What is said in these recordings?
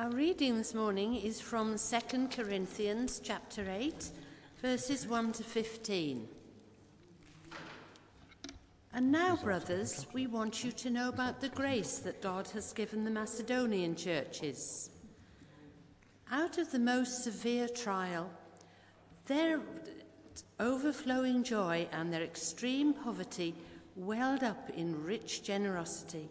Our reading this morning is from 2 Corinthians chapter 8, verses 1 to 15. And now, brothers, we want you to know about the grace that God has given the Macedonian churches. Out of the most severe trial, their overflowing joy and their extreme poverty welled up in rich generosity.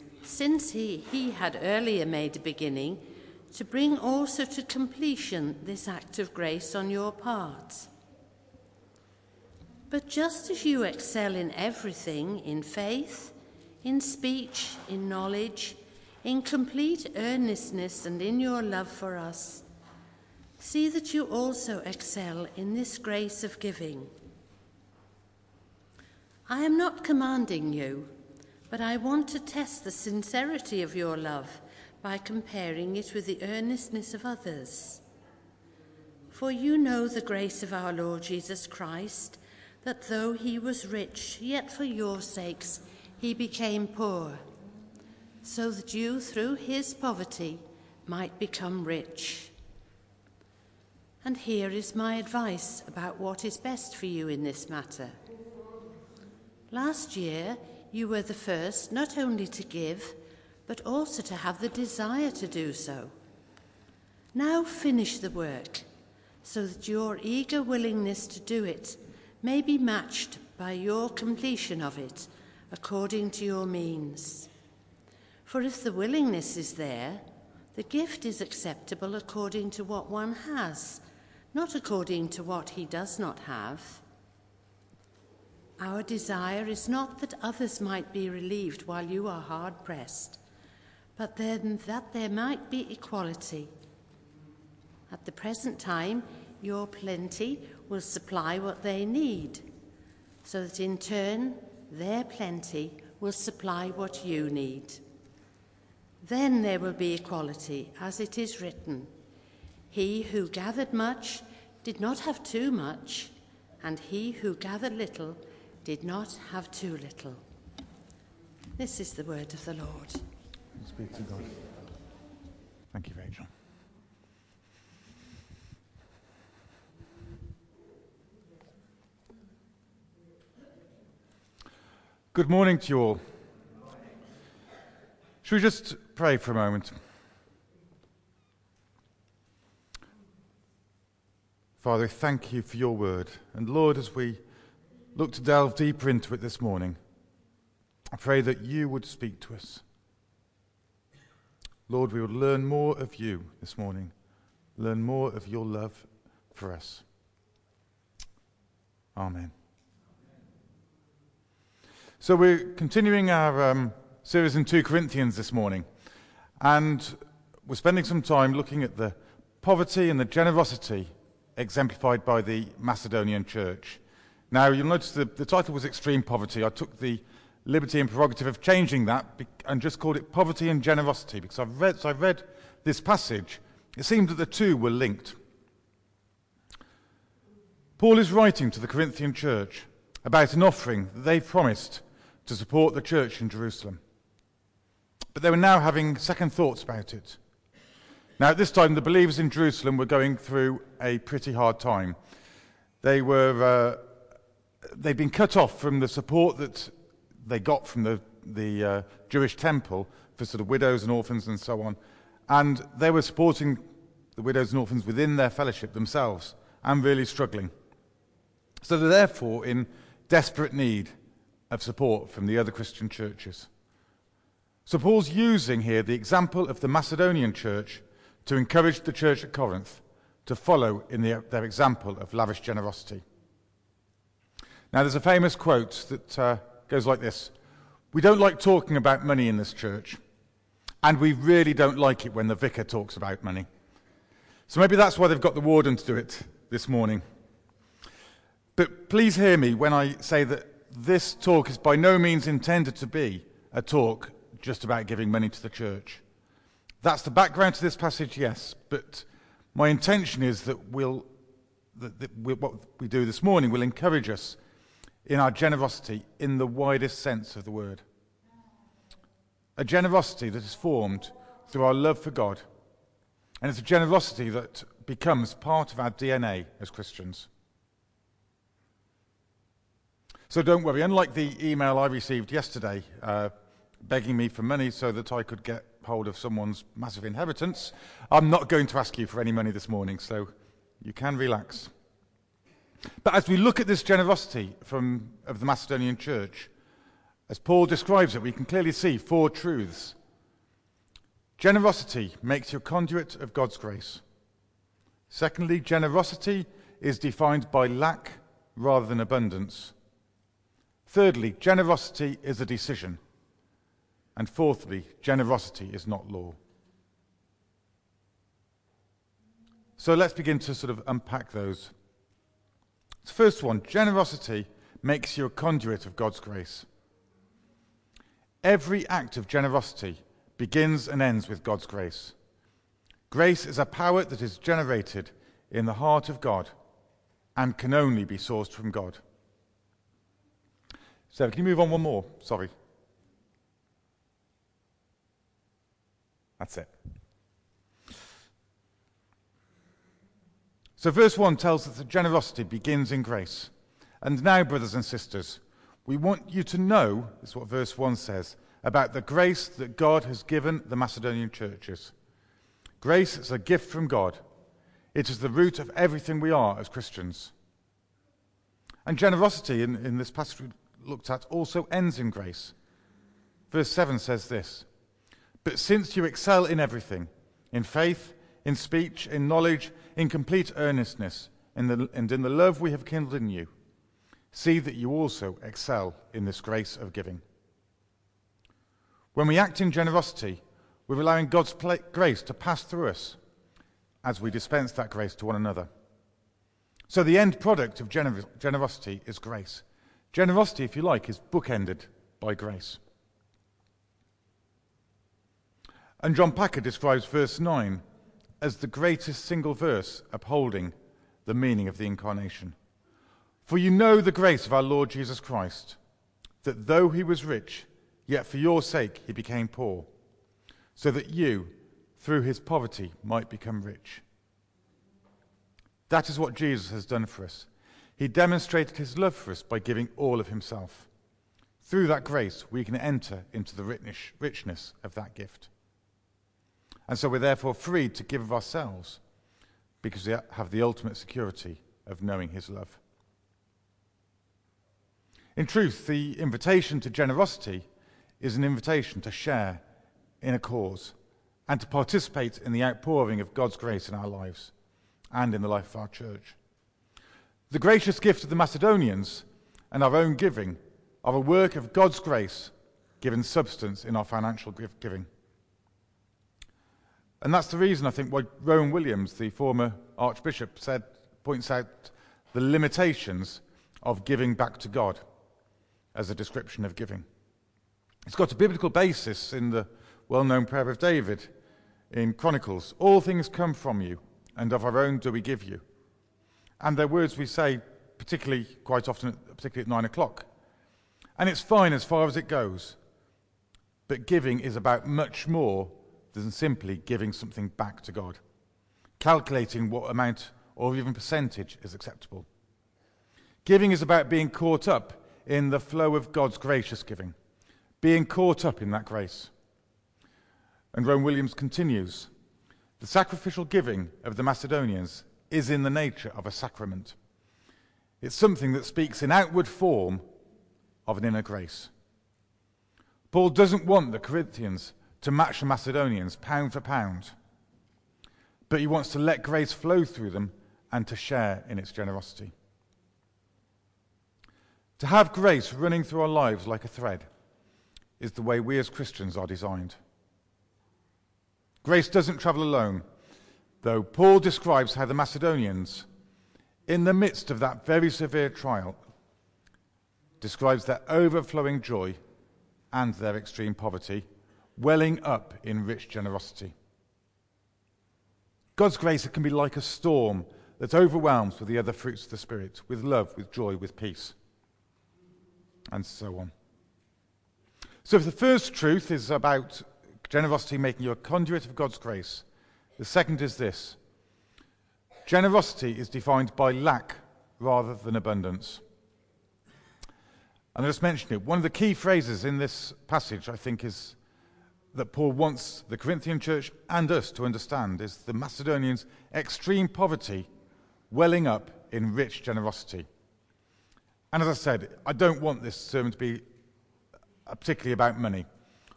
since he, he had earlier made a beginning, to bring also to completion this act of grace on your part. But just as you excel in everything, in faith, in speech, in knowledge, in complete earnestness, and in your love for us, see that you also excel in this grace of giving. I am not commanding you but I want to test the sincerity of your love by comparing it with the earnestness of others. For you know the grace of our Lord Jesus Christ, that though he was rich, yet for your sakes he became poor, so that you through his poverty might become rich. And here is my advice about what is best for you in this matter. Last year, you were the first not only to give, but also to have the desire to do so. Now finish the work, so that your eager willingness to do it may be matched by your completion of it according to your means. For if the willingness is there, the gift is acceptable according to what one has, not according to what he does not have. Our desire is not that others might be relieved while you are hard pressed, but then that there might be equality. At the present time, your plenty will supply what they need, so that in turn, their plenty will supply what you need. Then there will be equality, as it is written He who gathered much did not have too much, and he who gathered little did not have too little. This is the word of the Lord. Speak to God. Thank you, Rachel. Good morning to you all. Should we just pray for a moment? Father, thank you for your word. And Lord, as we look to delve deeper into it this morning, I pray that you would speak to us. Lord, we would learn more of you this morning, learn more of your love for us. Amen. So, we're continuing our um, series in 2 Corinthians this morning, and we're spending some time looking at the poverty and the generosity exemplified by the Macedonian church. Now, you'll notice the, the title was Extreme Poverty. I took the liberty and prerogative of changing that and just called it Poverty and Generosity because I've read, so I've read this passage. It seemed that the two were linked. Paul is writing to the Corinthian church about an offering that they promised to support the church in Jerusalem. But they were now having second thoughts about it. Now, at this time, the believers in Jerusalem were going through a pretty hard time. They were. Uh, they'd been cut off from the support that they got from the, the uh, Jewish temple for sort of widows and orphans and so on. And they were supporting the widows and orphans within their fellowship themselves and really struggling. So they're therefore in desperate need of support from the other Christian churches. So Paul's using here the example of the Macedonian church to encourage the church at Corinth to follow in the, their example of lavish generosity. Now, there's a famous quote that uh, goes like this We don't like talking about money in this church, and we really don't like it when the vicar talks about money. So maybe that's why they've got the warden to do it this morning. But please hear me when I say that this talk is by no means intended to be a talk just about giving money to the church. That's the background to this passage, yes, but my intention is that, we'll, that, that we, what we do this morning will encourage us in our generosity in the widest sense of the word. A generosity that is formed through our love for God and it's a generosity that becomes part of our DNA as Christians. So don't worry, unlike the email I received yesterday uh, begging me for money so that I could get hold of someone's massive inheritance, I'm not going to ask you for any money this morning, so you can relax. But as we look at this generosity from, of the Macedonian church, as Paul describes it, we can clearly see four truths Generosity makes you a conduit of God's grace. Secondly, generosity is defined by lack rather than abundance. Thirdly, generosity is a decision. And fourthly, generosity is not law. So let's begin to sort of unpack those. The first one generosity makes you a conduit of God's grace. Every act of generosity begins and ends with God's grace. Grace is a power that is generated in the heart of God and can only be sourced from God. So, can you move on one more? Sorry. That's it. So, verse 1 tells us that generosity begins in grace. And now, brothers and sisters, we want you to know, is what verse 1 says, about the grace that God has given the Macedonian churches. Grace is a gift from God, it is the root of everything we are as Christians. And generosity in, in this passage we looked at also ends in grace. Verse 7 says this But since you excel in everything, in faith, in speech, in knowledge, in complete earnestness, in the, and in the love we have kindled in you, see that you also excel in this grace of giving. When we act in generosity, we're allowing God's grace to pass through us as we dispense that grace to one another. So the end product of gener- generosity is grace. Generosity, if you like, is bookended by grace. And John Packer describes verse 9 as the greatest single verse upholding the meaning of the incarnation. For you know the grace of our Lord Jesus Christ, that though he was rich, Yet for your sake he became poor, so that you, through his poverty, might become rich. That is what Jesus has done for us. He demonstrated his love for us by giving all of himself. Through that grace, we can enter into the richness of that gift. And so we're therefore free to give of ourselves because we have the ultimate security of knowing his love. In truth, the invitation to generosity is an invitation to share in a cause and to participate in the outpouring of God's grace in our lives and in the life of our church. The gracious gift of the Macedonians and our own giving are a work of God's grace given substance in our financial giving. And that's the reason I think why Rowan Williams, the former Archbishop, said, points out the limitations of giving back to God as a description of giving. It's got a biblical basis in the well known prayer of David in Chronicles All things come from you, and of our own do we give you. And they're words we say, particularly quite often, particularly at nine o'clock. And it's fine as far as it goes. But giving is about much more than simply giving something back to God, calculating what amount or even percentage is acceptable. Giving is about being caught up in the flow of God's gracious giving being caught up in that grace. And Rowan Williams continues The sacrificial giving of the Macedonians is in the nature of a sacrament. It's something that speaks in outward form of an inner grace. Paul doesn't want the Corinthians to match the Macedonians pound for pound, but he wants to let grace flow through them and to share in its generosity. To have grace running through our lives like a thread is the way we as Christians are designed. Grace doesn't travel alone, though, Paul describes how the Macedonians, in the midst of that very severe trial, describes their overflowing joy and their extreme poverty, welling up in rich generosity. God's grace can be like a storm that overwhelms with the other fruits of the Spirit, with love, with joy, with peace, and so on. So, if the first truth is about generosity making you a conduit of God's grace, the second is this generosity is defined by lack rather than abundance. And I just mentioned it. One of the key phrases in this passage, I think, is that Paul wants the Corinthian church and us to understand is the Macedonians' extreme poverty welling up in rich generosity. And as I said, I don't want this sermon to be particularly about money,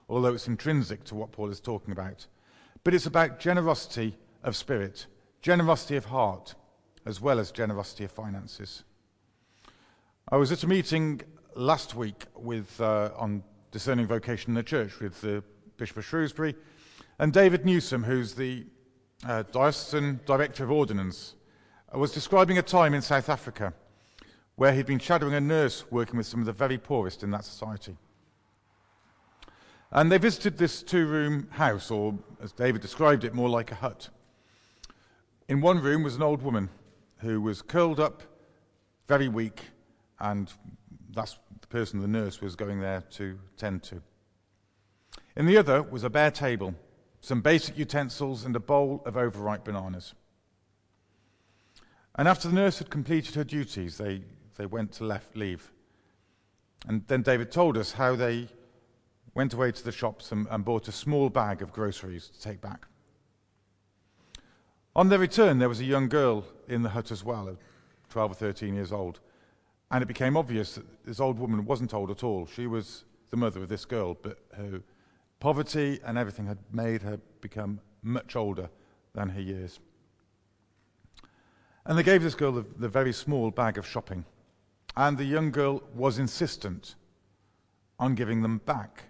although it's intrinsic to what Paul is talking about. But it's about generosity of spirit, generosity of heart, as well as generosity of finances. I was at a meeting last week with, uh, on discerning vocation in the church with the Bishop of Shrewsbury and David Newsom, who's the uh, diocesan director of ordinands, uh, was describing a time in South Africa where he'd been shadowing a nurse working with some of the very poorest in that society. And they visited this two room house, or as David described it, more like a hut. In one room was an old woman who was curled up, very weak, and that's the person the nurse was going there to tend to. In the other was a bare table, some basic utensils, and a bowl of overripe bananas. And after the nurse had completed her duties, they, they went to left, leave. And then David told us how they went away to the shops and, and bought a small bag of groceries to take back. On their return, there was a young girl in the hut as well, 12 or 13 years old. And it became obvious that this old woman wasn't old at all. She was the mother of this girl, but her poverty and everything had made her become much older than her years. And they gave this girl the, the very small bag of shopping. And the young girl was insistent on giving them back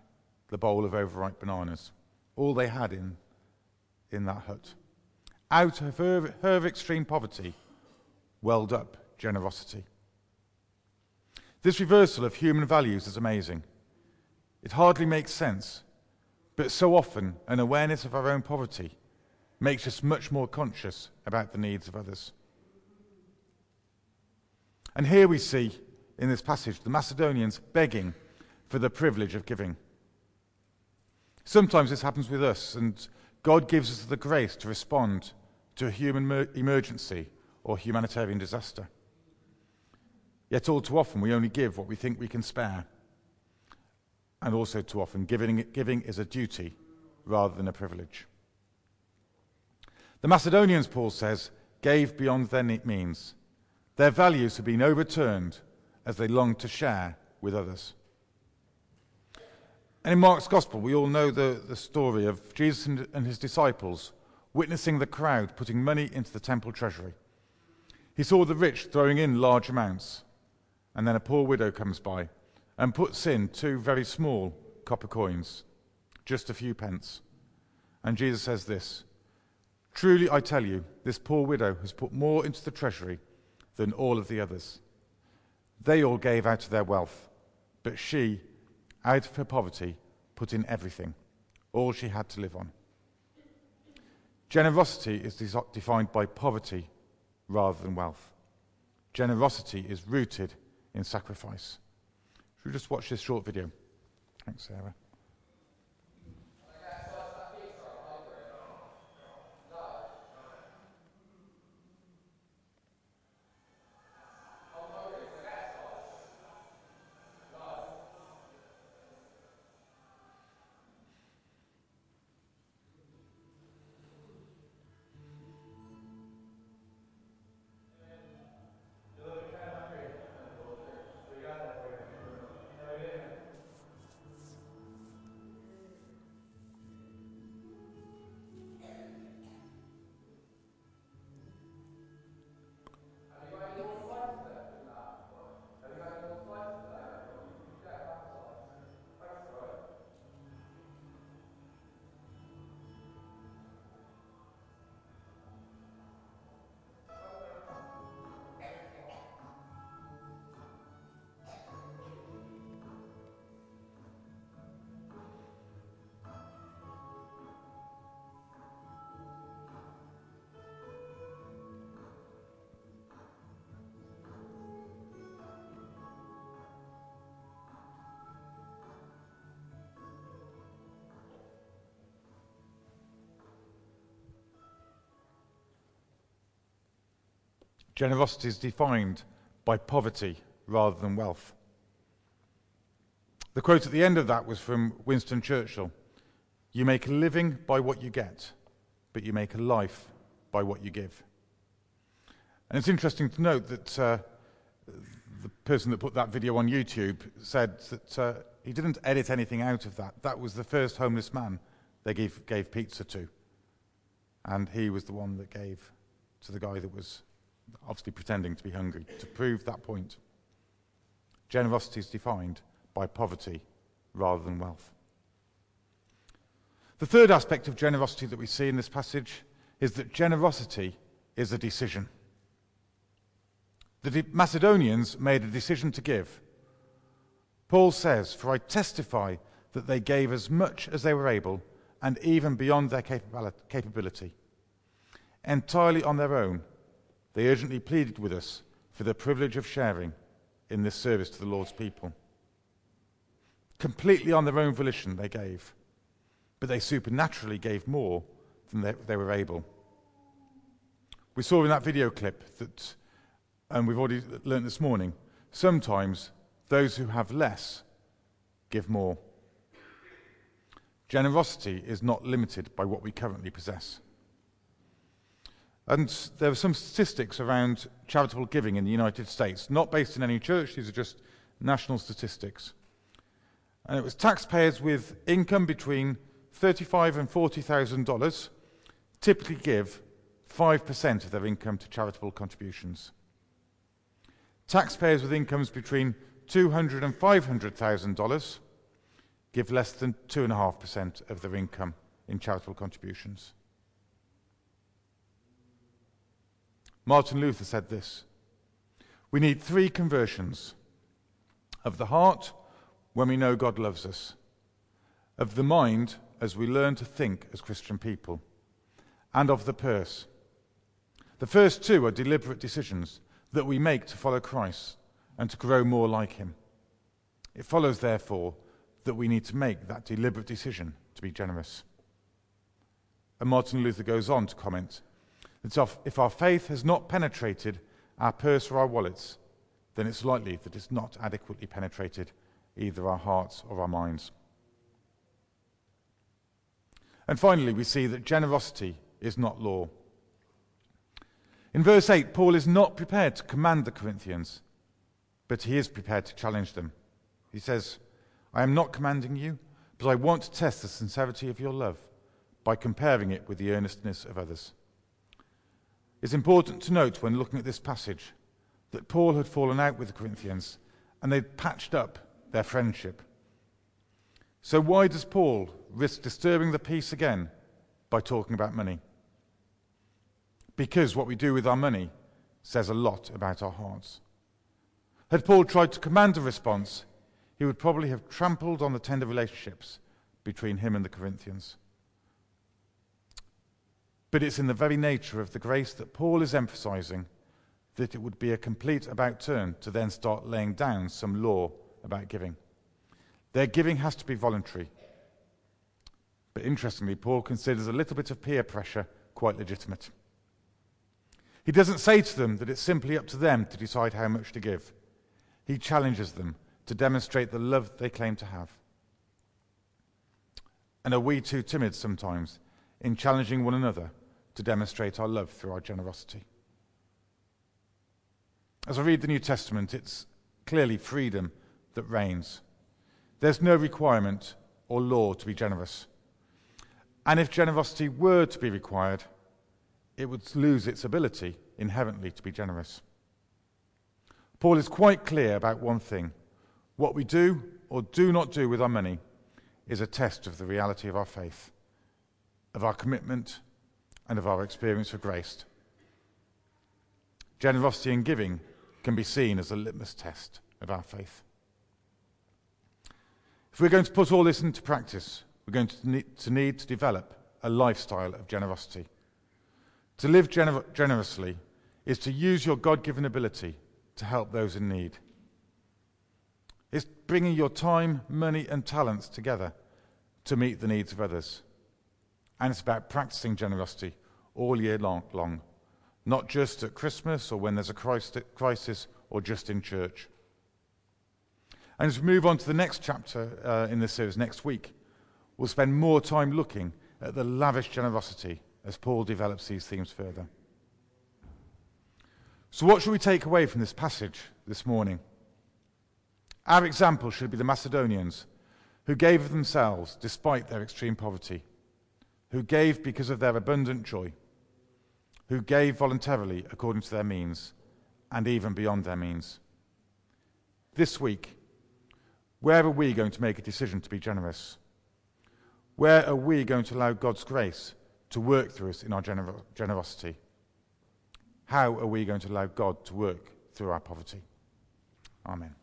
the bowl of overripe bananas, all they had in, in that hut. Out of her, her extreme poverty welled up generosity. This reversal of human values is amazing. It hardly makes sense, but so often an awareness of our own poverty makes us much more conscious about the needs of others. And here we see in this passage the Macedonians begging for the privilege of giving. Sometimes this happens with us, and God gives us the grace to respond to a human mer- emergency or humanitarian disaster. Yet, all too often, we only give what we think we can spare. And also, too often, giving, giving is a duty rather than a privilege. The Macedonians, Paul says, gave beyond their means. Their values have been overturned as they longed to share with others. And in Mark's Gospel, we all know the, the story of Jesus and, and his disciples witnessing the crowd putting money into the temple treasury. He saw the rich throwing in large amounts, and then a poor widow comes by and puts in two very small copper coins, just a few pence. And Jesus says this Truly I tell you, this poor widow has put more into the treasury than all of the others. They all gave out of their wealth, but she out of her poverty, put in everything, all she had to live on. Generosity is defined by poverty rather than wealth. Generosity is rooted in sacrifice. Should we just watch this short video? Thanks, Sarah. Generosity is defined by poverty rather than wealth. The quote at the end of that was from Winston Churchill You make a living by what you get, but you make a life by what you give. And it's interesting to note that uh, the person that put that video on YouTube said that uh, he didn't edit anything out of that. That was the first homeless man they gave, gave pizza to. And he was the one that gave to the guy that was obviously pretending to be hungry to prove that point. Generosity is defined by poverty rather than wealth. The third aspect of generosity that we see in this passage is that generosity is a decision. The Macedonians made a decision to give. Paul says, For I testify that they gave as much as they were able, and even beyond their capability. Entirely on their own, they urgently pleaded with us for the privilege of sharing in this service to the Lord's people. Completely on their own volition, they gave, but they supernaturally gave more than they, they were able. We saw in that video clip that, and we've already learned this morning, sometimes those who have less give more. Generosity is not limited by what we currently possess. And there are some statistics around charitable giving in the United States, not based in any church, these are just national statistics. And it was taxpayers with income between 35 and $40,000 typically give 5% of their income to charitable contributions. Taxpayers with incomes between $200 and $500,000 give less than 2.5% of their income in charitable contributions. Martin Luther said this We need three conversions of the heart when we know God loves us, of the mind as we learn to think as Christian people, and of the purse. The first two are deliberate decisions that we make to follow Christ and to grow more like Him. It follows, therefore, that we need to make that deliberate decision to be generous. And Martin Luther goes on to comment that if our faith has not penetrated our purse or our wallets, then it's likely that it's not adequately penetrated either our hearts or our minds. And finally, we see that generosity is not law. In verse 8, Paul is not prepared to command the Corinthians, but he is prepared to challenge them. He says, I am not commanding you, but I want to test the sincerity of your love by comparing it with the earnestness of others. It's important to note when looking at this passage that Paul had fallen out with the Corinthians and they'd patched up their friendship. So, why does Paul risk disturbing the peace again by talking about money? Because what we do with our money says a lot about our hearts. Had Paul tried to command a response, he would probably have trampled on the tender relationships between him and the Corinthians. But it's in the very nature of the grace that Paul is emphasizing that it would be a complete about turn to then start laying down some law about giving. Their giving has to be voluntary. But interestingly, Paul considers a little bit of peer pressure quite legitimate. He doesn't say to them that it's simply up to them to decide how much to give. He challenges them to demonstrate the love they claim to have. And are we too timid sometimes in challenging one another to demonstrate our love through our generosity. As I read the New Testament, it's clearly freedom that reigns. There's no requirement or law to be generous. And if generosity were to be required, it would lose its ability inherently to be generous. Paul is quite clear about one thing what we do or do not do with our money is a test of the reality of our faith, of our commitment and of our experience of grace. Generosity and giving can be seen as a litmus test of our faith. If we're going to put all this into practice, we're going to need to, need to develop a lifestyle of generosity. To live gener- generously is to use your God given ability to help those in need. It's bringing your time, money, and talents together to meet the needs of others. And it's about practicing generosity all year long, long, not just at Christmas or when there's a crisis or just in church. And as we move on to the next chapter uh, in this series next week, we'll spend more time looking at the lavish generosity as Paul develops these themes further. So, what should we take away from this passage this morning? Our example should be the Macedonians, who gave of themselves despite their extreme poverty, who gave because of their abundant joy, who gave voluntarily according to their means, and even beyond their means. This week, where are we going to make a decision to be generous? Where are we going to allow God's grace to work through us in our gener- generosity? How are we going to allow God to work through our poverty? Amen.